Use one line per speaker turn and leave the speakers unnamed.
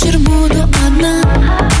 вечер буду одна.